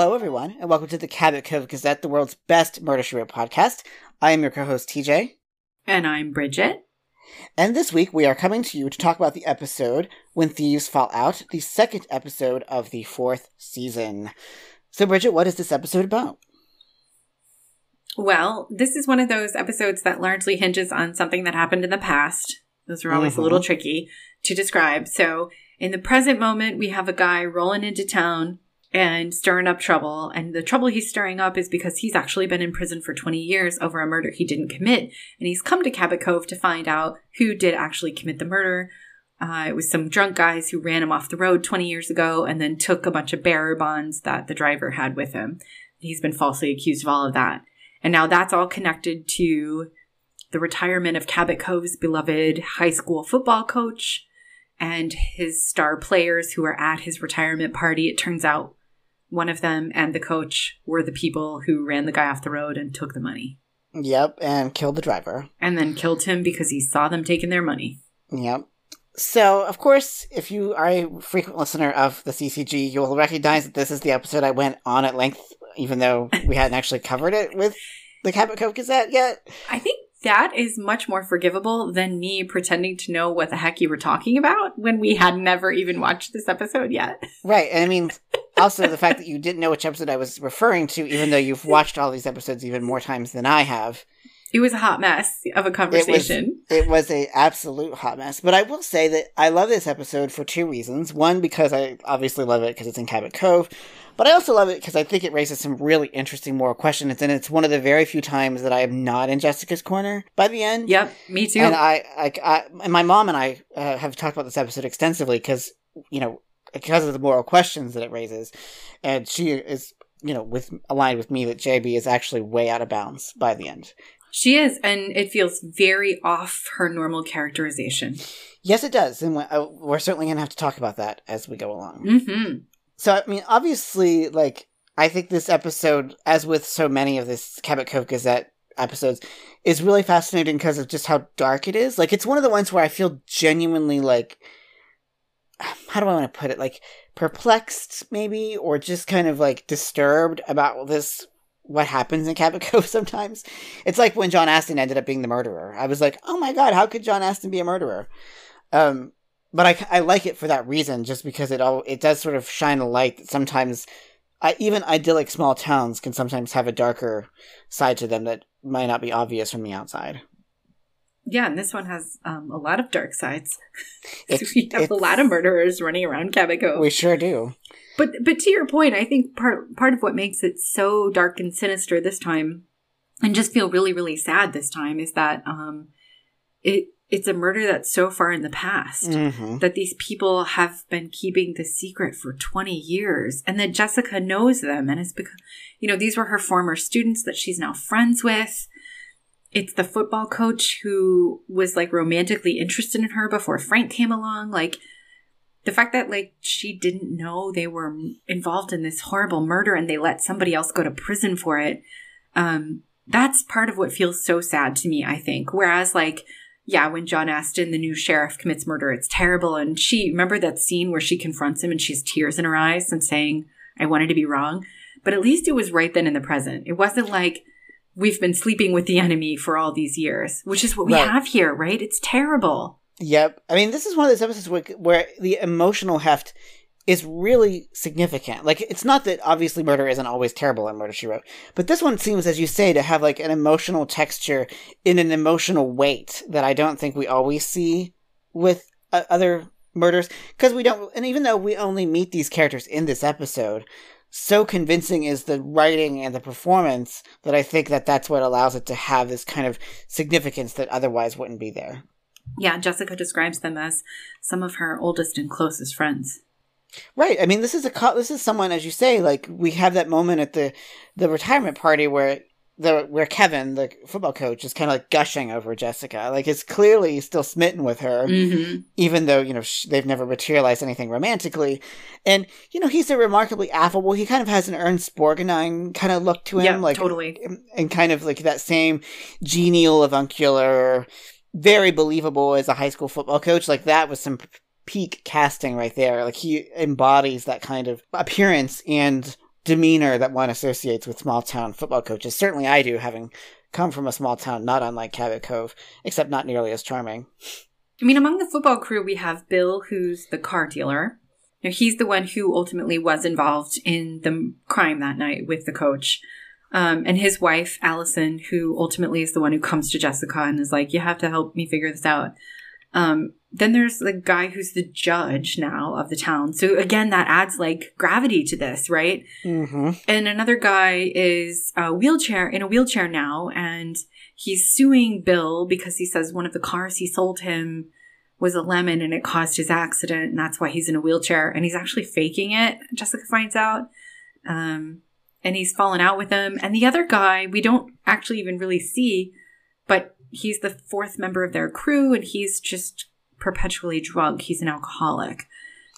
Hello, everyone, and welcome to the Cabot Cove Gazette, the world's best murder wrote podcast. I am your co-host TJ, And I'm Bridget. and this week we are coming to you to talk about the episode "When Thieves Fall Out," the second episode of the fourth season. So, Bridget, what is this episode about? Well, this is one of those episodes that largely hinges on something that happened in the past. Those are always Mhm. a little tricky to describe. So, in the present moment, we have a guy rolling into town and stirring up trouble. And the trouble he's stirring up is because he's actually been in prison for 20 years over a murder he didn't commit. And he's come to Cabot Cove to find out who did actually commit the murder. Uh, it was some drunk guys who ran him off the road 20 years ago and then took a bunch of bearer bonds that the driver had with him. He's been falsely accused of all of that. And now that's all connected to the retirement of Cabot Cove's beloved high school football coach and his star players who are at his retirement party. It turns out one of them and the coach were the people who ran the guy off the road and took the money Yep, and killed the driver. and then killed him because he saw them taking their money. Yep. So, of course, if you are a frequent listener of the CCG, you will recognize that this is the episode I went on at length, even though we hadn't actually covered it with the Cabot Cove Gazette yet. I think that is much more forgivable than me pretending to know what the heck you were talking about when we had never even watched this episode yet. Right, and I mean, also the fact that you didn't know which episode I was referring to, even though you've watched all these episodes even more times than I have. It was a hot mess of a conversation. It was a absolute hot mess. But I will say that I love this episode for two reasons. One, because I obviously love it because it's in Cabot Cove, but I also love it because I think it raises some really interesting moral questions, and it's one of the very few times that I am not in Jessica's corner by the end. Yep, me too. And I, I, I and my mom and I uh, have talked about this episode extensively because you know because of the moral questions that it raises, and she is you know with aligned with me that JB is actually way out of bounds by the end. She is, and it feels very off her normal characterization. Yes, it does, and uh, we're certainly going to have to talk about that as we go along. hmm So, I mean, obviously, like I think this episode, as with so many of this Cabot Cove Gazette episodes, is really fascinating because of just how dark it is. Like, it's one of the ones where I feel genuinely like, how do I want to put it? Like perplexed, maybe, or just kind of like disturbed about this. What happens in Cabot Cove sometimes? It's like when John Aston ended up being the murderer. I was like, oh my god, how could John Aston be a murderer? Um, but I, I like it for that reason, just because it all it does sort of shine a light that sometimes, I, even idyllic small towns can sometimes have a darker side to them that might not be obvious from the outside. Yeah, and this one has um, a lot of dark sides. It's- we have a lot of murderers running around Cabot Cove. We sure do. But but to your point, I think part part of what makes it so dark and sinister this time, and just feel really really sad this time, is that um, it it's a murder that's so far in the past hmm that these people have been keeping the secret for twenty years, and that Jessica knows them, and it's because you know these were her former students that she's now friends with. It's the football coach who was like romantically interested in her before Frank came along, like the fact that like she didn't know they were involved in this horrible murder and they let somebody else go to prison for it um that's part of what feels so sad to me i think. Whereas like yeah when john aston the new sheriff commits murder it's terrible. And she remember that scene where she confronts him and she has tears in her eyes and saying i wanted to be wrong? But at least it was right then in the present. It wasn't like we've been sleeping with the enemy for all these years which is what we Right. have here right? It's terrible Yep. I mean, this is one of those episodes where, where the emotional heft is really significant. Like, it's not that obviously murder isn't always terrible in Murder She Wrote, but this one seems, as you say, to have like an emotional texture in an emotional weight that I don't think we always see with uh, other murders. Because we don't, and even though we only meet these characters in this episode, so convincing is the writing and the performance that I think that that's what allows it to have this kind of significance that otherwise wouldn't be there. Yeah, Jessica describes them as some of her oldest and closest friends. Right. I mean, this is a co- this is someone, as you say, like we have that moment at the the retirement party where the where Kevin, the football coach, is kind of like gushing over Jessica. Like, is clearly still smitten with her, Mm-hmm. even though you know sh- they've never materialized anything romantically. And you know, he's a remarkably affable. He kind of has an Ernest Borgnine kind of look to him, Yeah, like totally. and kind of like that same genial, avuncular, very believable as a high school football coach. Like that was some peak casting right there. Like he embodies that kind of appearance and demeanor that one associates with small town football coaches. Certainly I do, having come from a small town not unlike Cabot Cove, except not nearly as charming. I mean, among the football crew, we have Bill, who's the car dealer. Now, he's the one who ultimately was involved in the crime that night with the coach. Um, and his wife, Allison, who ultimately is the one who comes to Jessica and is like, You have to help me figure this out. Um, then there's the guy who's the judge now of the town. So again, that adds like gravity to this, right? Mm-hmm. And another guy is a wheelchair in a wheelchair now, and he's suing Bill because he says one of the cars he sold him was a lemon and it caused his accident, and that's why he's in a wheelchair. And he's actually faking it. Jessica finds out. Um, and he's fallen out with them. And the other guy, we don't actually even really see, but he's the fourth member of their crew, and he's just perpetually drunk. He's an alcoholic.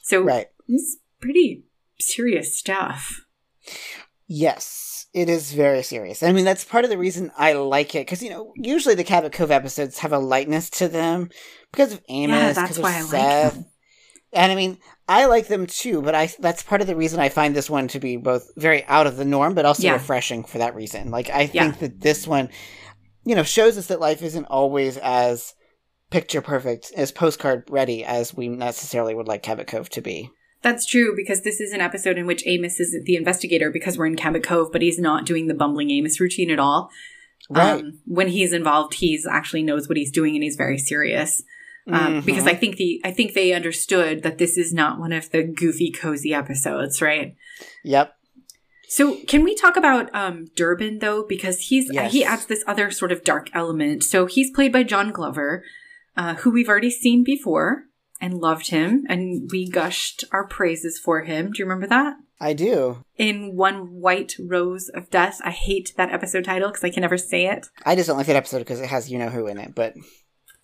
So Right. it's pretty serious stuff. Yes, it is very serious. I mean, that's part of the reason I like it because you know usually the Cabot Cove episodes have a lightness to them because of Amos. yeah, that's 'cause of Seth. like. And I mean, I like them too, but I that's part of the reason I find this one to be both very out of the norm, but also Yeah. refreshing for that reason. Like I Yeah. think that this one, you know, shows us that life isn't always as picture perfect, as postcard ready as we necessarily would like Cabot Cove to be. That's true because this is an episode in which Amos is the investigator because we're in Cabot Cove, but he's not doing the bumbling Amos routine at all. Right. Um, when he's involved, he's actually knows what he's doing and he's very serious. Um, Mhm. Because I think the I think they understood that this is not one of the goofy, cozy episodes, right? Yep. So can we talk about um, Durbin though? Because he's Yes. he adds this other sort of dark element. So he's played by John Glover, uh, who we've already seen before and loved him, and we gushed our praises for him. Do you remember that? I do. In One White Rose of Death. I hate that episode title because I can never say it. I just don't like that episode because it has you know who in it, but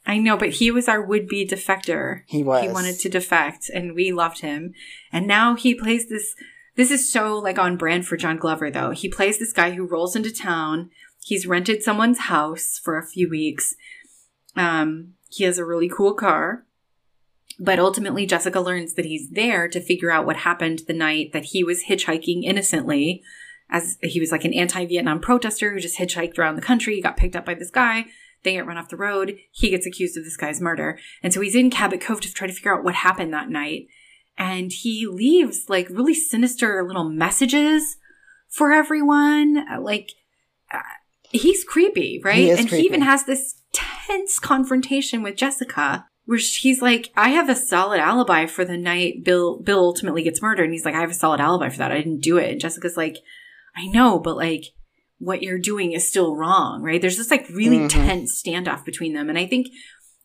I know, but he was our would be defector. he was. He wanted to defect and we loved him. And now he plays this this is so like on brand for John Glover though. He plays this guy who rolls into town. He's rented someone's house for a few weeks. Um he has a really cool car. But ultimately Jessica learns that he's there to figure out what happened the night that he was hitchhiking innocently as he was like an anti-Vietnam protester who just hitchhiked around the country, he got picked up by this guy. They get run off the road. He gets accused of this guy's murder. And so he's in Cabot Cove to try to figure out what happened that night. And he leaves like really sinister little messages for everyone. Uh, Like, uh, he's creepy, right? He and creepy. he even has this tense confrontation with Jessica where he's like, I have a solid alibi for the night Bill, Bill ultimately gets murdered. And he's like, I have a solid alibi for that. I didn't do it. And Jessica's like, I know, but like, what you're doing is still wrong, right? There's this like really Mhm. tense standoff between them. And I think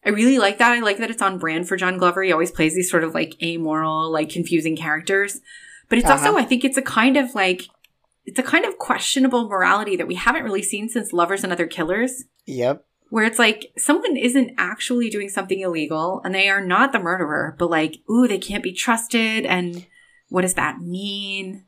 I really like that. I like that it's on brand for John Glover. He always plays these sort of like amoral, like confusing characters. But it's also, Uh-huh. I think it's a kind of like, it's a kind of questionable morality that we haven't really seen since Lovers and Other Killers, Yep. where it's like someone isn't actually doing something illegal and they are not the murderer, but like, ooh, they can't be trusted. And what does that mean?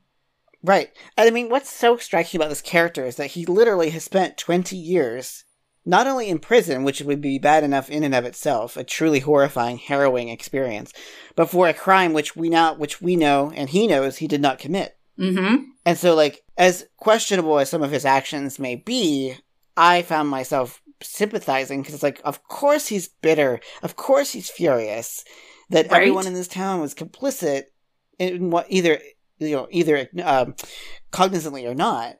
Right. And I mean, what's so striking about this character is that he literally has spent 20 years not only in prison, which would be bad enough in and of itself, a truly horrifying, harrowing experience, but for a crime which we now, which we know and he knows he did not commit. Mm-hmm. And so, like, as questionable as some of his actions may be, I found myself sympathizing because it's like, of course he's bitter. Of course he's furious that Right. everyone in this town was complicit in what either, you know, either um, cognizantly or not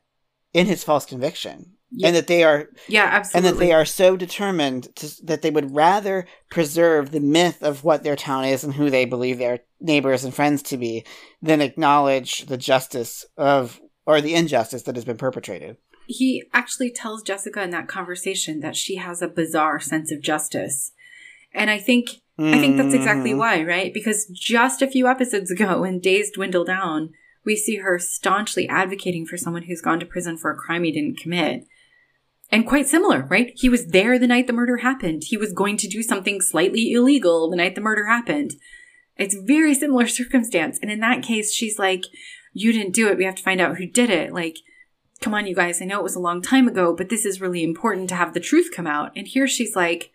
in his false conviction. Yeah. And that they are, Yeah, absolutely, and that they are so determined to, that they would rather preserve the myth of what their town is and who they believe their neighbors and friends to be than acknowledge the justice of or the injustice that has been perpetrated. he actually tells Jessica in that conversation that she has a bizarre sense of justice. And I think I think that's exactly Mhm. why, right? Because just a few episodes ago when Days Dwindle Down, we see her staunchly advocating for someone who's gone to prison for a crime he didn't commit. And quite similar, right? He was there the night the murder happened. He was going to do something slightly illegal the night the murder happened. It's very similar circumstance. And in that case, she's like, you didn't do it. We have to find out who did it. Like, come on, you guys. I know it was a long time ago, but this is really important to have the truth come out. And here she's like,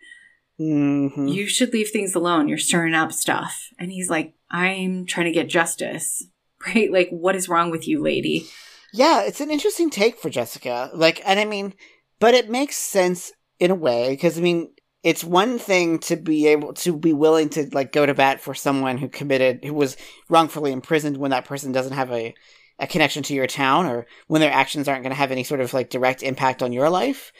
Mhm. you should leave things alone. You're stirring up stuff. And he's like, I'm trying to get justice. Right? Like, what is wrong with you, lady? Yeah, it's an interesting take for Jessica. Like, and I mean, but it makes sense in a way because I mean, it's one thing to be able to be willing to like go to bat for someone who committed who was wrongfully imprisoned when that person doesn't have a a connection to your town or when their actions aren't going to have any sort of like direct impact on your life.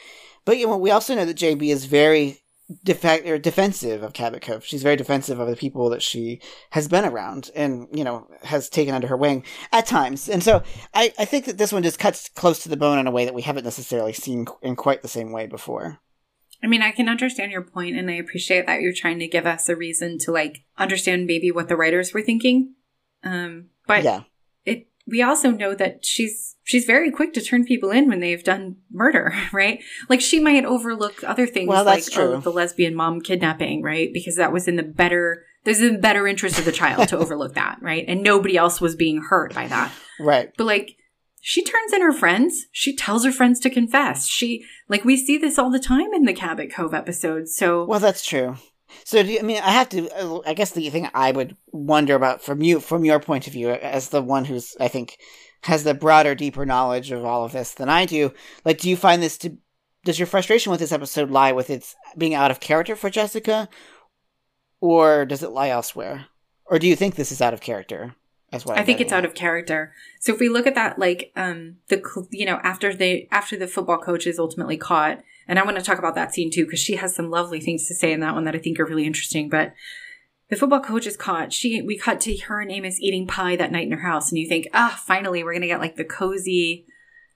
But you know, we also know that JB is very def- or defensive of Cabot Cove. She's very defensive of the people that she has been around and, you know, has taken under her wing at times. And so I, I think that this one just cuts close to the bone in a way that we haven't necessarily seen in quite the same way before. I mean, I can understand your point, and I appreciate that you're trying to give us a reason to like understand maybe what the writers were thinking. Um, but yeah, we also know that she's she's very quick to turn people in when they've done murder, right? Like she might overlook other things Well, like that's oh, true. the lesbian mom kidnapping, right? Because that was in the better there's in the better interest of the child to overlook that, right? And nobody else was being hurt by that. right. But like she turns in her friends. She tells her friends to confess. She like we see this all the time in the Cabot Cove episodes. So Well, that's true. So, do you, I mean, I have to. uh, I guess the thing I would wonder about from you, from your point of view, as the one who's, I think, has the broader, deeper knowledge of all of this than I do. Like, do you find this to? Does your frustration with this episode lie with its being out of character for Jessica, or does it lie elsewhere? Or do you think this is out of character? As well, I think it's out of character. So if we look at that, like um the you know after they after the football coach is ultimately caught, and I want to talk about that scene too because she has some lovely things to say in that one that I think are really interesting. But the football coach is caught. She we cut to her and Amos eating pie that night in her house, and you think, ah, finally we're gonna get like the cozy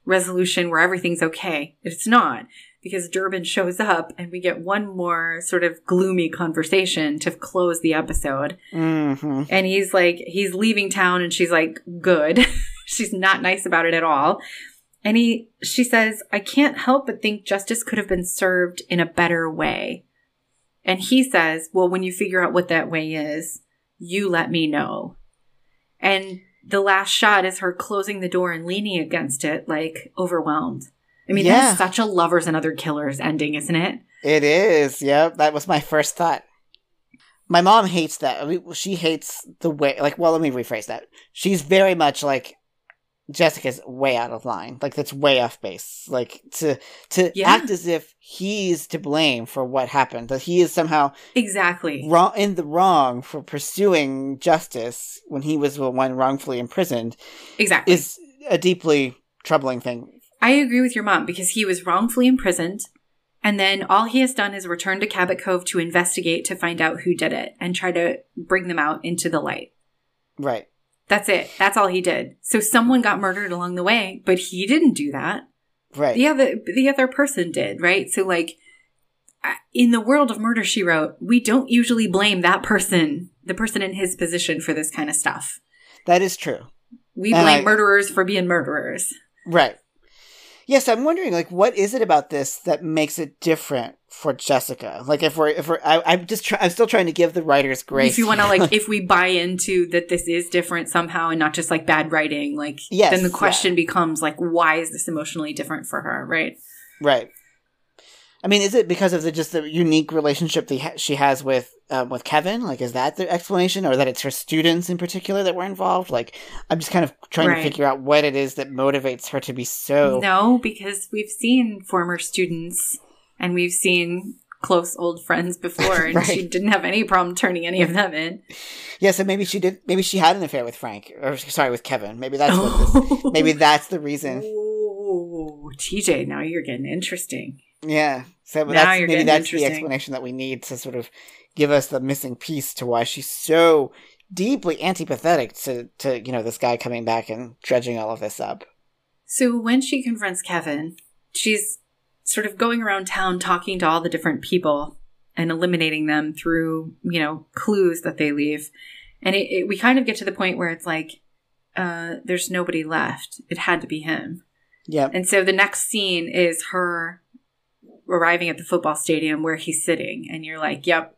resolution where everything's okay. It's not because Durbin shows up and we get one more sort of gloomy conversation to close the episode. hmm And he's like, he's leaving town and she's like, good. she's not nice about it at all. And he, she says, I can't help but think justice could have been served in a better way. And he says, well, when you figure out what that way is, you let me know. And the last shot is her closing the door and leaning against it, like overwhelmed. I mean, Yeah. that's such a lovers and other killers ending, isn't it? It is. Yep, that was my first thought. My mom hates that. I mean, she hates the way. Like, well, let me rephrase that. She's very much like Jessica's way out of line. Like that's way off base. Like to to Yeah. act as if he's to blame for what happened. That he is somehow Exactly. wrong in the wrong for pursuing justice when he was the one wrongfully imprisoned Exactly. is a deeply troubling thing. I agree with your mom because he was wrongfully imprisoned. And then all he has done is return to Cabot Cove to investigate to find out who did it and try to bring them out into the light. Right. That's it. That's all he did. So someone got murdered along the way, but he didn't do that. Right. The other the other person did, right? So like in the world of murder she wrote, we don't usually blame that person, the person in his position for this kind of stuff. That is true. We blame I- murderers for being murderers. Right. Yes, I'm wondering, like, what is it about this that makes it different for Jessica? Like, if we're, if we're, I, I'm just, try, I'm still trying to give the writers grace. If you want to like, if we buy into that this is different somehow and not just like bad writing, like, Yes, then the yeah. question becomes like, why is this emotionally different for her, right? right. I mean, is it because of the just the unique relationship ha- she has with um, with Kevin? Like, is that the explanation, or that it's her students in particular that were involved? Like, I'm just kind of trying Right. to figure out what it is that motivates her to be so. No, because we've seen former students and we've seen close old friends before, and she didn't have any problem turning any of them in. Yes, and maybe she did. Maybe she had an affair with Frank, or sorry, with Kevin. Maybe that's what. This, maybe that's the reason. Ooh, TJ, now you're getting interesting. Yeah. So that's maybe that's the explanation that we need to sort of give us the missing piece to why she's so deeply antipathetic to to you know this guy coming back and dredging all of this up. So when she confronts Kevin, she's sort of going around town talking to all the different people and eliminating them through, you know, clues that they leave. And it, it, we kind of get to the point where it's like, uh, there's nobody left. It had to be him. Yeah. And so the next scene is her arriving at the football stadium where he's sitting. And you're like, yep,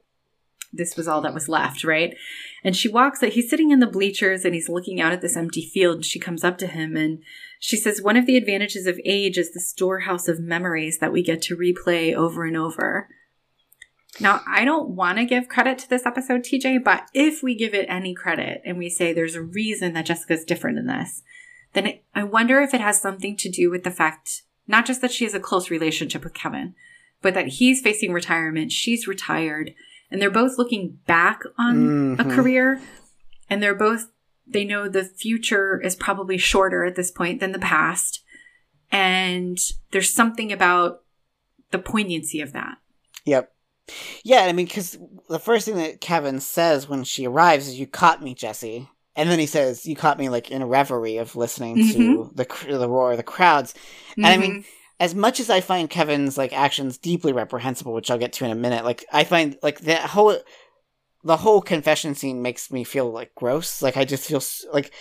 this was all that was left, right? And she walks, that he's sitting in the bleachers and he's looking out at this empty field. She comes up to him and she says, One of the advantages of age is the storehouse of memories that we get to replay over and over. Now, I don't want to give credit to this episode, TJ, but if we give it any credit and we say there's a reason that Jessica's different in this, then I wonder if it has something to do with the fact not just that she has a close relationship with Kevin, but that he's facing retirement, she's retired, and they're both looking back on Mhm. a career and they're both they know the future is probably shorter at this point than the past. And there's something about the poignancy of that. Yep. Yeah, I mean, because the first thing that Kevin says when she arrives is, "You caught me, Jesse," and then he says, "You caught me like in a reverie of listening to Mm-hmm. the the roar of the crowds." And I mean, as much as I find Kevin's like actions deeply reprehensible, which I'll get to in a minute, like I find like that whole the whole confession scene makes me feel like gross. Like I just feel like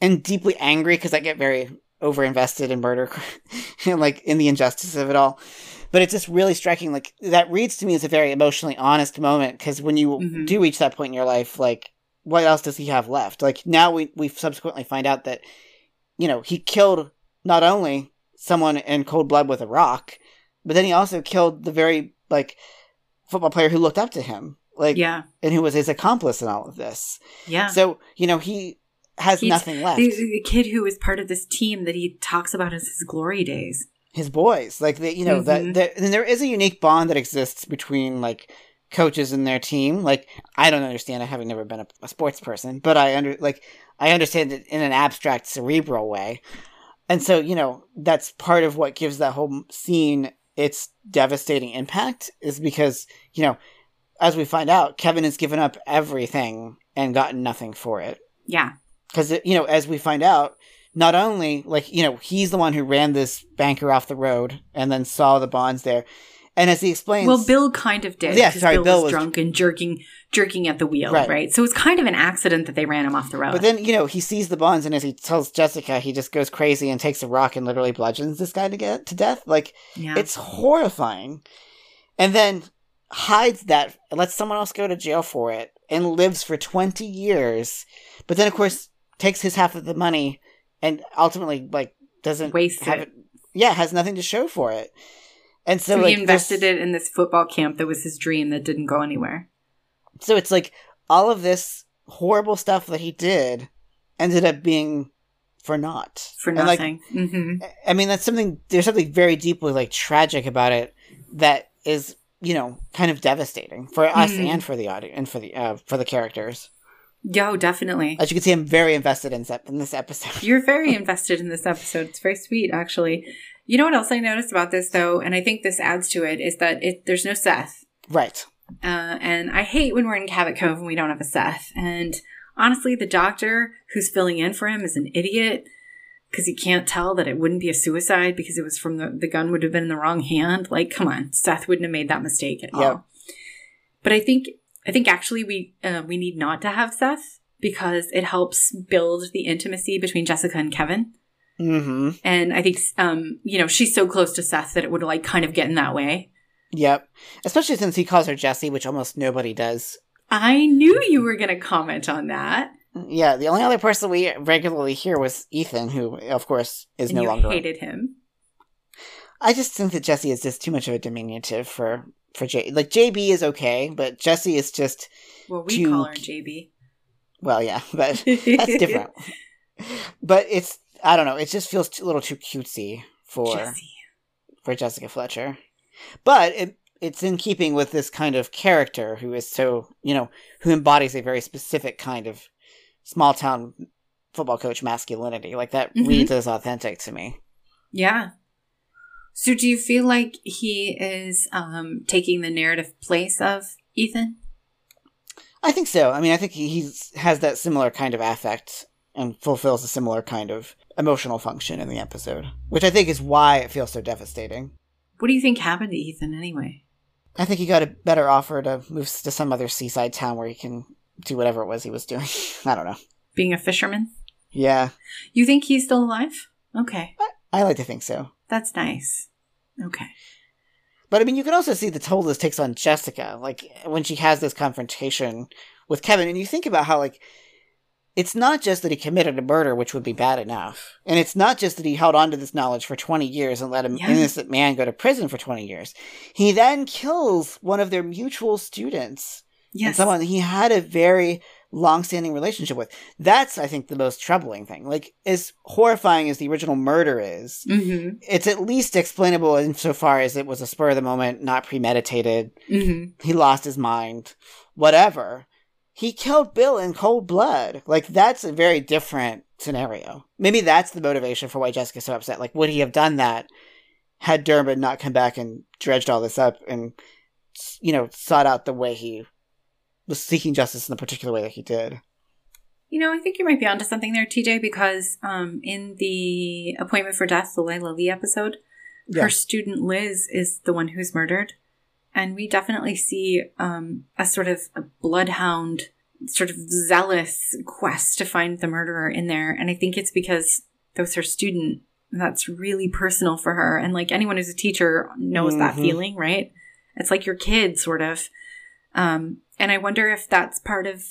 and deeply angry because I get very over invested in murder and like in the injustice of it all. But it's just really striking. Like that reads to me as a very emotionally honest moment because when you Mhm. do reach that point in your life, like what else does he have left? Like now we we subsequently find out that you know he killed not only someone in cold blood with a rock, but then he also killed the very like football player who looked up to him, like yeah, and who was his accomplice in all of this. yeah. So you know he has He's- nothing left. the, the kid who was part of this team that he talks about as his glory days. his boys like the, you know Mhm. that that and there is a unique bond that exists between like coaches and their team like i don't understand i haven't never been a, a sports person but i under like i understand it in an abstract cerebral way. And so you know that's part of what gives that whole scene its devastating impact is because you know as we find out kevin has given up everything and gotten nothing for it. Yeah, because you know as we find out not only like you know he's the one who ran this banker off the road and then saw the bonds there and as he explains well, Bill kind of did. Yeah, because sorry, Bill, Bill was, was- drunk and jerking, jerking at the wheel, Right. right. So it's kind of an accident that they ran him off the road. but then you know he sees the bonds and as he tells jessica he just goes crazy and takes a rock and literally bludgeons this guy to get to death like yeah, it's horrifying and then hides that lets someone else go to jail for it and lives for 20 years but then of course takes his half of the money and ultimately like doesn't waste have it. yeah has nothing to show for it and so, so like he invested this- it in this football camp that was his dream that didn't go anywhere. so it's like all of this horrible stuff that he did ended up being for naught For And, like, nothing. hmm I mean, that's something. There's something very deeply like tragic about it that is, you know, kind of devastating for us Mhm. and for the audience and for the uh, for the characters. Yo, definitely. As you can see, I'm very invested in, sep- in this episode. You're very invested in this episode. It's very sweet, actually. You know what else I noticed about this, though, and I think this adds to it, is that it there's no Seth. right. Uh, and I hate when we're in Cabot Cove and we don't have a Seth. And honestly, the doctor who's filling in for him is an idiot because he can't tell that it wouldn't be a suicide because it was from the, the gun would have been in the wrong hand. Like, come on, Seth wouldn't have made that mistake at Yep. all. But I think, I think actually we, uh, we need not to have Seth because it helps build the intimacy between Jessica and Kevin. Mm-hmm. And I think, um, you know, she's so close to Seth that it would like kind of get in that way. Yep. Especially since he calls her Jessie, which almost nobody does. I knew you were going to comment on that. Yeah. The only other person we regularly hear was Ethan, who, of course, is and no you longer. hated him. I just think that Jessie is just too much of a diminutive for for J. Like JB is okay, but Jessie is just Well, we To- call her JB. well, yeah, but that's different. but it's I don't know. It just feels too, a little too cutesy for Jessie. for Jessica Fletcher. But it it's in keeping with this kind of character who is so you know who embodies a very specific kind of small town football coach masculinity. Like that Mhm. reads as authentic to me. Yeah. So do you feel like he is um, taking the narrative place of Ethan? I think so. I mean, I think he he's, has that similar kind of affect and fulfills a similar kind of emotional function in the episode, which I think is why it feels so devastating. What do you think happened to Ethan anyway? I think he got a better offer to move to some other seaside town where he can do whatever it was he was doing. I don't know. Being a fisherman? Yeah, You think he's still alive? Okay. I like to think so. That's nice. Okay. But I mean, you can also see the toll this takes on Jessica, like when she has this confrontation with Kevin, and you think about how like it's not just that he committed a murder, which would be bad enough, and it's not just that he held on to this knowledge for twenty years and let an Yeah. innocent man go to prison for twenty years. He then kills one of their mutual students, and someone he had a very long-standing relationship with. That's, I think, the most troubling thing. Like, as horrifying as the original murder is, Mm-hmm. it's at least explainable insofar as it was a spur of the moment, not premeditated. Mm-hmm. He lost his mind, whatever. He killed Bill in cold blood. Like, that's a very different scenario. Maybe that's the motivation for why Jessica's so upset. Like, would he have done that had Durbin not come back and dredged all this up and, you know, sought out the way he was seeking justice in the particular way that he did? You know, I think you might be onto something there, TJ, because um, in the Appointment for Death, the Layla Lee episode, Yeah. her student Liz is the one who's murdered. And we definitely see um, a sort of a bloodhound, sort of zealous quest to find the murderer in there. And I think it's because that was her student. That's really personal for her. And like anyone who's a teacher knows that Mhm. feeling, right? It's like your kid, sort of. Um, and I wonder if that's part of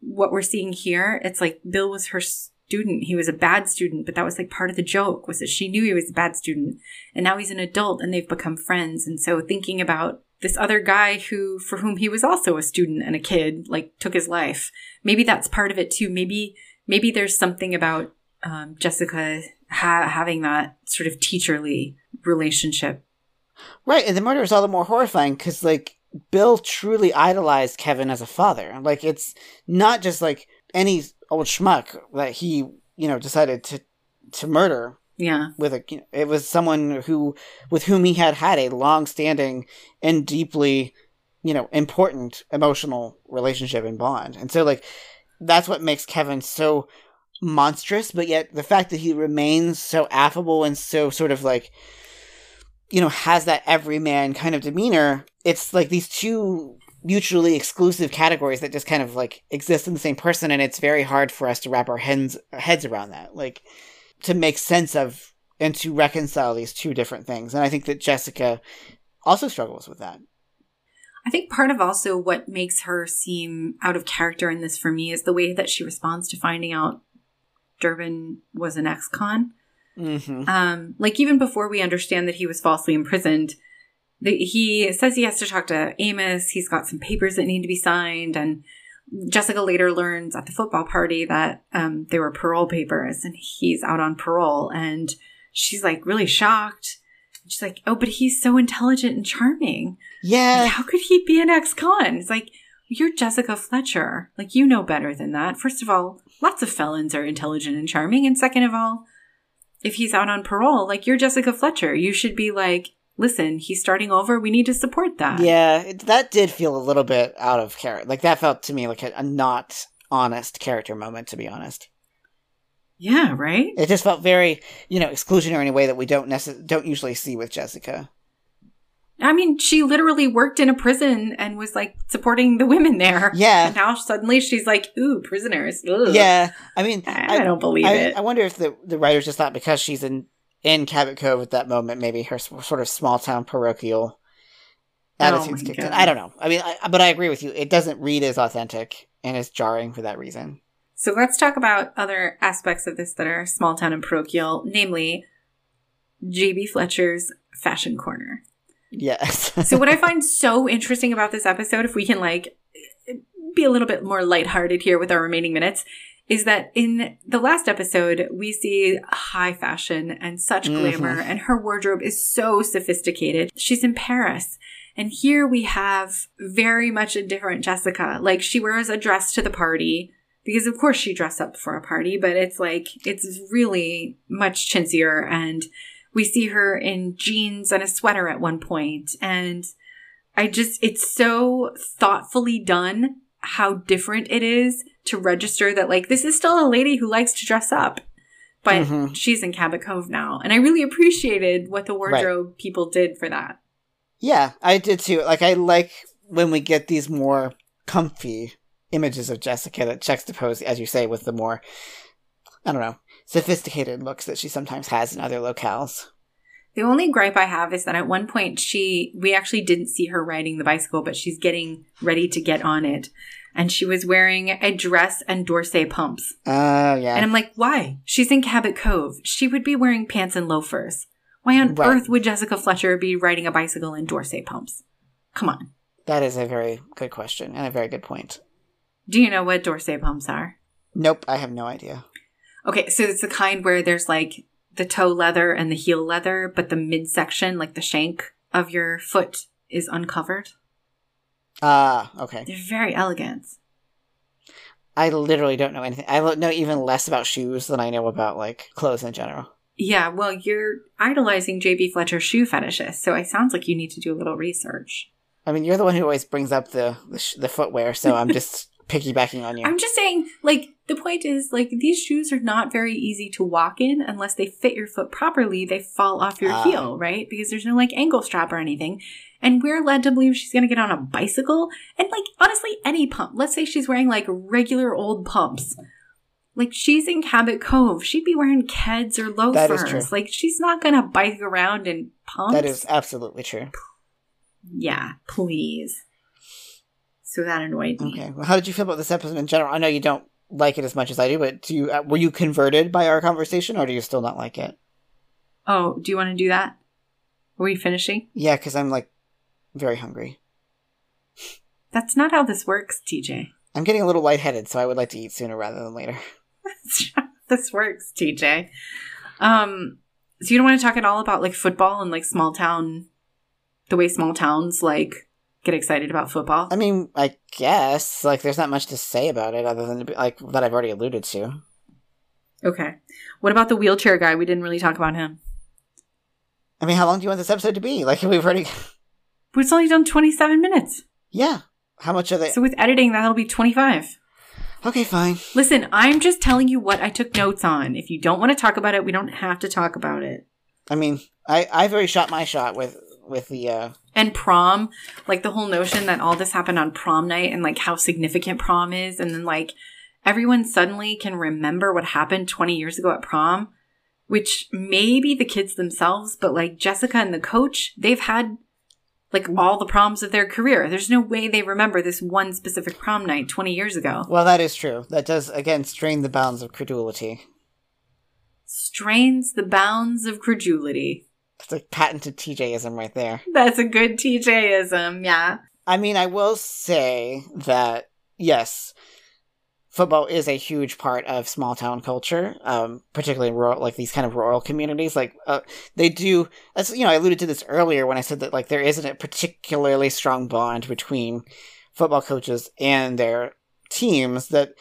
what we're seeing here. It's like Bill was her student. He was a bad student, but that was like part of the joke was that she knew he was a bad student. And now he's an adult and they've become friends. And so thinking about this other guy who, for whom he was also a student and a kid, like took his life. Maybe that's part of it too. Maybe, maybe there's something about um, Jessica ha- having that sort of teacherly relationship. Right, and the murder is all the more horrifying because, like, Bill truly idolized Kevin as a father. Like, it's not just like any old schmuck that he, you know, decided to to murder Yeah. with a. You know, it was someone who, with whom he had had a long-standing and deeply, you know, important emotional relationship and bond, and so like, that's what makes Kevin so monstrous. But yet, the fact that he remains so affable and so sort of like you know, has that everyman kind of demeanor, it's like these two mutually exclusive categories that just kind of like exist in the same person, and it's very hard for us to wrap our heads heads around that, like to make sense of and to reconcile these two different things. And I think that Jessica also struggles with that. I think part of also what makes her seem out of character in this for me is the way that she responds to finding out Durbin was an ex-con. Mm-hmm. Um, like even before we understand that he was falsely imprisoned, the, he says he has to talk to Amos. He's got some papers that need to be signed, and Jessica later learns at the football party that um, they were parole papers, and he's out on parole, and she's like really shocked. She's like, "Oh, but he's so intelligent and charming. Like, Yeah, how could he be an ex-con?" It's like you're Jessica Fletcher. Like you know better than that. First of all, lots of felons are intelligent and charming, and second of all, if he's out on parole, like you're Jessica Fletcher, you should be like, listen, he's starting over. We need to support that. yeah, it, that did feel a little bit out of character. Like that felt to me like a, a not honest character moment, to be honest. Yeah, right? It just felt very, you know, exclusionary in a way that we don't necess- don't usually see with Jessica. I mean, she literally worked in a prison and was like supporting the women there. Yeah. And now suddenly she's like, ooh, prisoners. Ugh. Yeah, I mean, I, don't believe I, it. I wonder if the the writers just thought because she's in in Cabot Cove at that moment, maybe her sort of small town parochial attitudes Oh kicked in. I don't know. I mean, I, but I agree with you. It doesn't read as authentic and is jarring for that reason. So let's talk about other aspects of this that are small town and parochial, namely JB Fletcher's fashion corner. Yes. So what I find so interesting about this episode, if we can like be a little bit more lighthearted here with our remaining minutes, is that in the last episode, we see high fashion and such Mhm. glamour, and her wardrobe is so sophisticated. She's in Paris. And here we have very much a different Jessica. Like she wears a dress to the party because of course she dressed up for a party, but it's like, it's really much chintzier and we see her in jeans and a sweater at one point and I just, it's so thoughtfully done how different it is to register that, like, this is still a lady who likes to dress up, but Mhm. she's in Cabot Cove now. And I really appreciated what the wardrobe people did for that. yeah, I did too. Like, I like when we get these more comfy images of Jessica that juxtapose, as you say, with the more, I don't know, sophisticated looks that she sometimes has in other locales. The only gripe I have is that at one point she, we actually didn't see her riding the bicycle, but she's getting ready to get on it. And she was wearing a dress and d'Orsay pumps. Oh, yeah. And I'm like, why? She's in Cabot Cove. She would be wearing pants and loafers. Why on Right. earth would Jessica Fletcher be riding a bicycle in d'Orsay pumps? Come on. That is a very good question and a very good point. Do you know what d'Orsay pumps are? Nope, I have no idea. Okay, so it's the kind where there's like the toe leather and the heel leather, but the midsection, like the shank of your foot, is uncovered. Ah, okay. They're very elegant. I literally don't know anything. I know even less about shoes than I know about like clothes in general. Yeah, well, you're idolizing JB Fletcher shoe fetishist, so it sounds like you need to do a little research. I mean, you're the one who always brings up the the, sh- the footwear, so I'm just piggybacking on you. I'm just saying, like, the point is, like, these shoes are not very easy to walk in unless they fit your foot properly. They fall off your Ah. heel, right? Because there's no, like, ankle strap or anything. And we're led to believe she's gonna get on a bicycle. And, like, honestly, any pump. Let's say she's wearing, like, regular old pumps. Like, she's in Cabot Cove. She'd be wearing Keds or That is loafers. true. Like, she's not gonna bike around in pumps. that is absolutely true. Yeah, please. So that annoyed me. Okay. Well, how did you feel about this episode in general? I know you don't like it as much as I do, but do you uh, were you converted by our conversation, or do you still not like it? Oh, do you want to do that? Are we finishing? Yeah, because I'm like very hungry. That's not how this works, TJ. I'm getting a little lightheaded, so I would like to eat sooner rather than later. That's how this works, TJ. Um, so you don't want to talk at all about like football and like small town, the way small towns like get excited about football. I mean, I guess like there's not much to say about it other than like that I've already alluded to. Okay. What about the wheelchair guy? We didn't really talk about him. I mean, how long do you want this episode to be? Like we've already, But it's only done 27 minutes. yeah. How much are they? So with editing, that'll be 25. okay, fine. Listen, I'm just telling you what I took notes on. If you don't want to talk about it, we don't have to talk about it. I mean, I I've already shot my shot with with the uh and prom like the whole notion that all this happened on prom night and like how significant prom is and then like everyone suddenly can remember what happened 20 years ago at prom which maybe the kids themselves but like jessica and the coach they've had like mm. all the proms of their career there's no way they remember this one specific prom night 20 years ago Well, that is true. That does again strain the bounds of credulity. strains the bounds of credulity It's a patented TJism right there. that's a good tjism yeah I mean, I will say that yes, football is a huge part of small town culture, um, particularly in rural, like these kind of rural communities. Like uh, they do. as you know, I alluded to this earlier when I said that like there isn't a particularly strong bond between football coaches and their teams that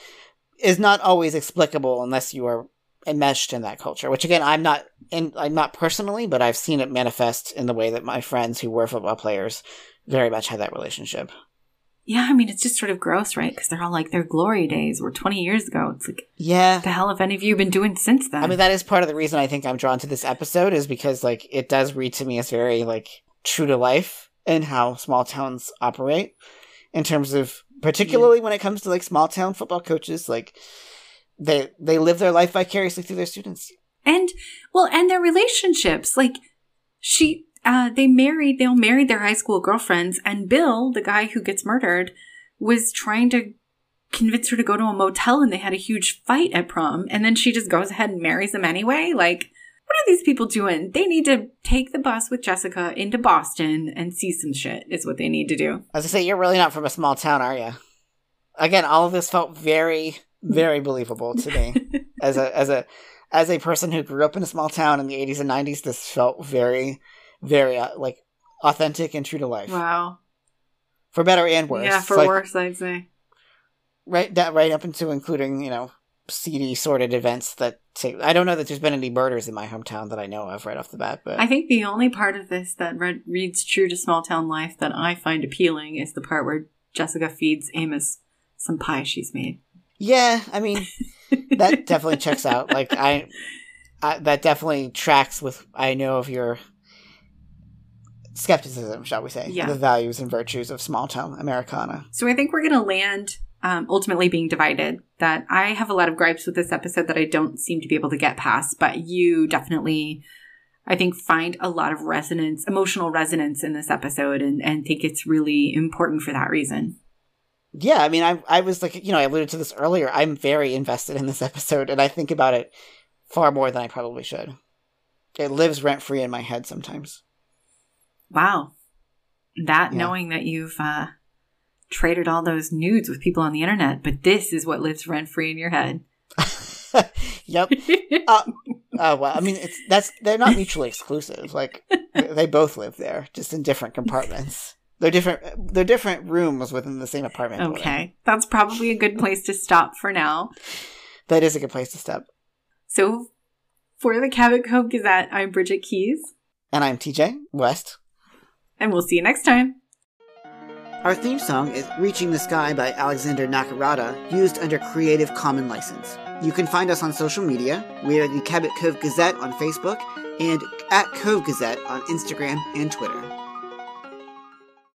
is not always explicable unless you are enmeshed in that culture. Which again, I'm not, in, I'm not personally, but I've seen it manifest in the way that my friends who were football players very much had that relationship. Yeah, I mean, it's just sort of gross, right? Because they're all like their glory days were 20 years ago. It's like, Yeah. the hell have any of you been doing since then? I mean, that is part of the reason I think I'm drawn to this episode is because, like, it does read to me as very, like, true to life in how small towns operate in terms of, particularly when it comes to, like, small town football coaches, like, they, they live their life vicariously through their students. and, well, and their relationships. Like, she, uh, they married, they all married their high school girlfriends, and Bill, the guy who gets murdered, was trying to convince her to go to a motel, and they had a huge fight at prom, and then she just goes ahead and marries him anyway. Like, what are these people doing? They need to take the bus with Jessica into Boston and see some shit, is what they need to do. As I say, you're really not from a small town, are you? Again, all of this felt very, very believable to me. as a, as a, as a person who grew up in a small town in the 80s and 90s, this felt very, very, uh, like, authentic and true to life. Wow. For better and worse. Yeah, for Like, worse, I'd say. right that right up into including you know seedy sordid events that take i don't know that there's been any murders in my hometown that i know of right off the bat but I think the only part of this that read, reads true to small town life that I find appealing is the part where Jessica feeds Amos some pie she's made. yeah i mean that definitely checks out like I, I that definitely tracks with i know of your skepticism shall we say Yeah. the values and virtues of small town americana So I think we're going to land um, ultimately being divided. That I have a lot of gripes with this episode that I don't seem to be able to get past, but you definitely. I think find a lot of resonance, emotional resonance in this episode, and, and think it's really important for that reason. yeah i mean i i was like you know i alluded to this earlier i'm very invested in this episode and i think about it far more than i probably should it lives rent free in my head sometimes Wow. That Yeah. knowing that you've uh, traded all those nudes with people on the internet, but this is what lives rent free in your head. yep. Uh, uh, well, I mean, it's that's they're not mutually exclusive. Like they both live there, just in different compartments. They're different. They're different rooms within the same apartment. Okay, building. that's probably a good place to stop for now. That is a good place to stop. So, for the Cabot Cove Gazette, I'm Bridget Keys. And I'm TJ West. And we'll see you next time. Our theme song is Reaching the Sky by Alexander Nakarada, used under Creative Commons license. You can find us on social media. We are the Cabot Cove Gazette on Facebook and at Cove Gazette on Instagram and Twitter.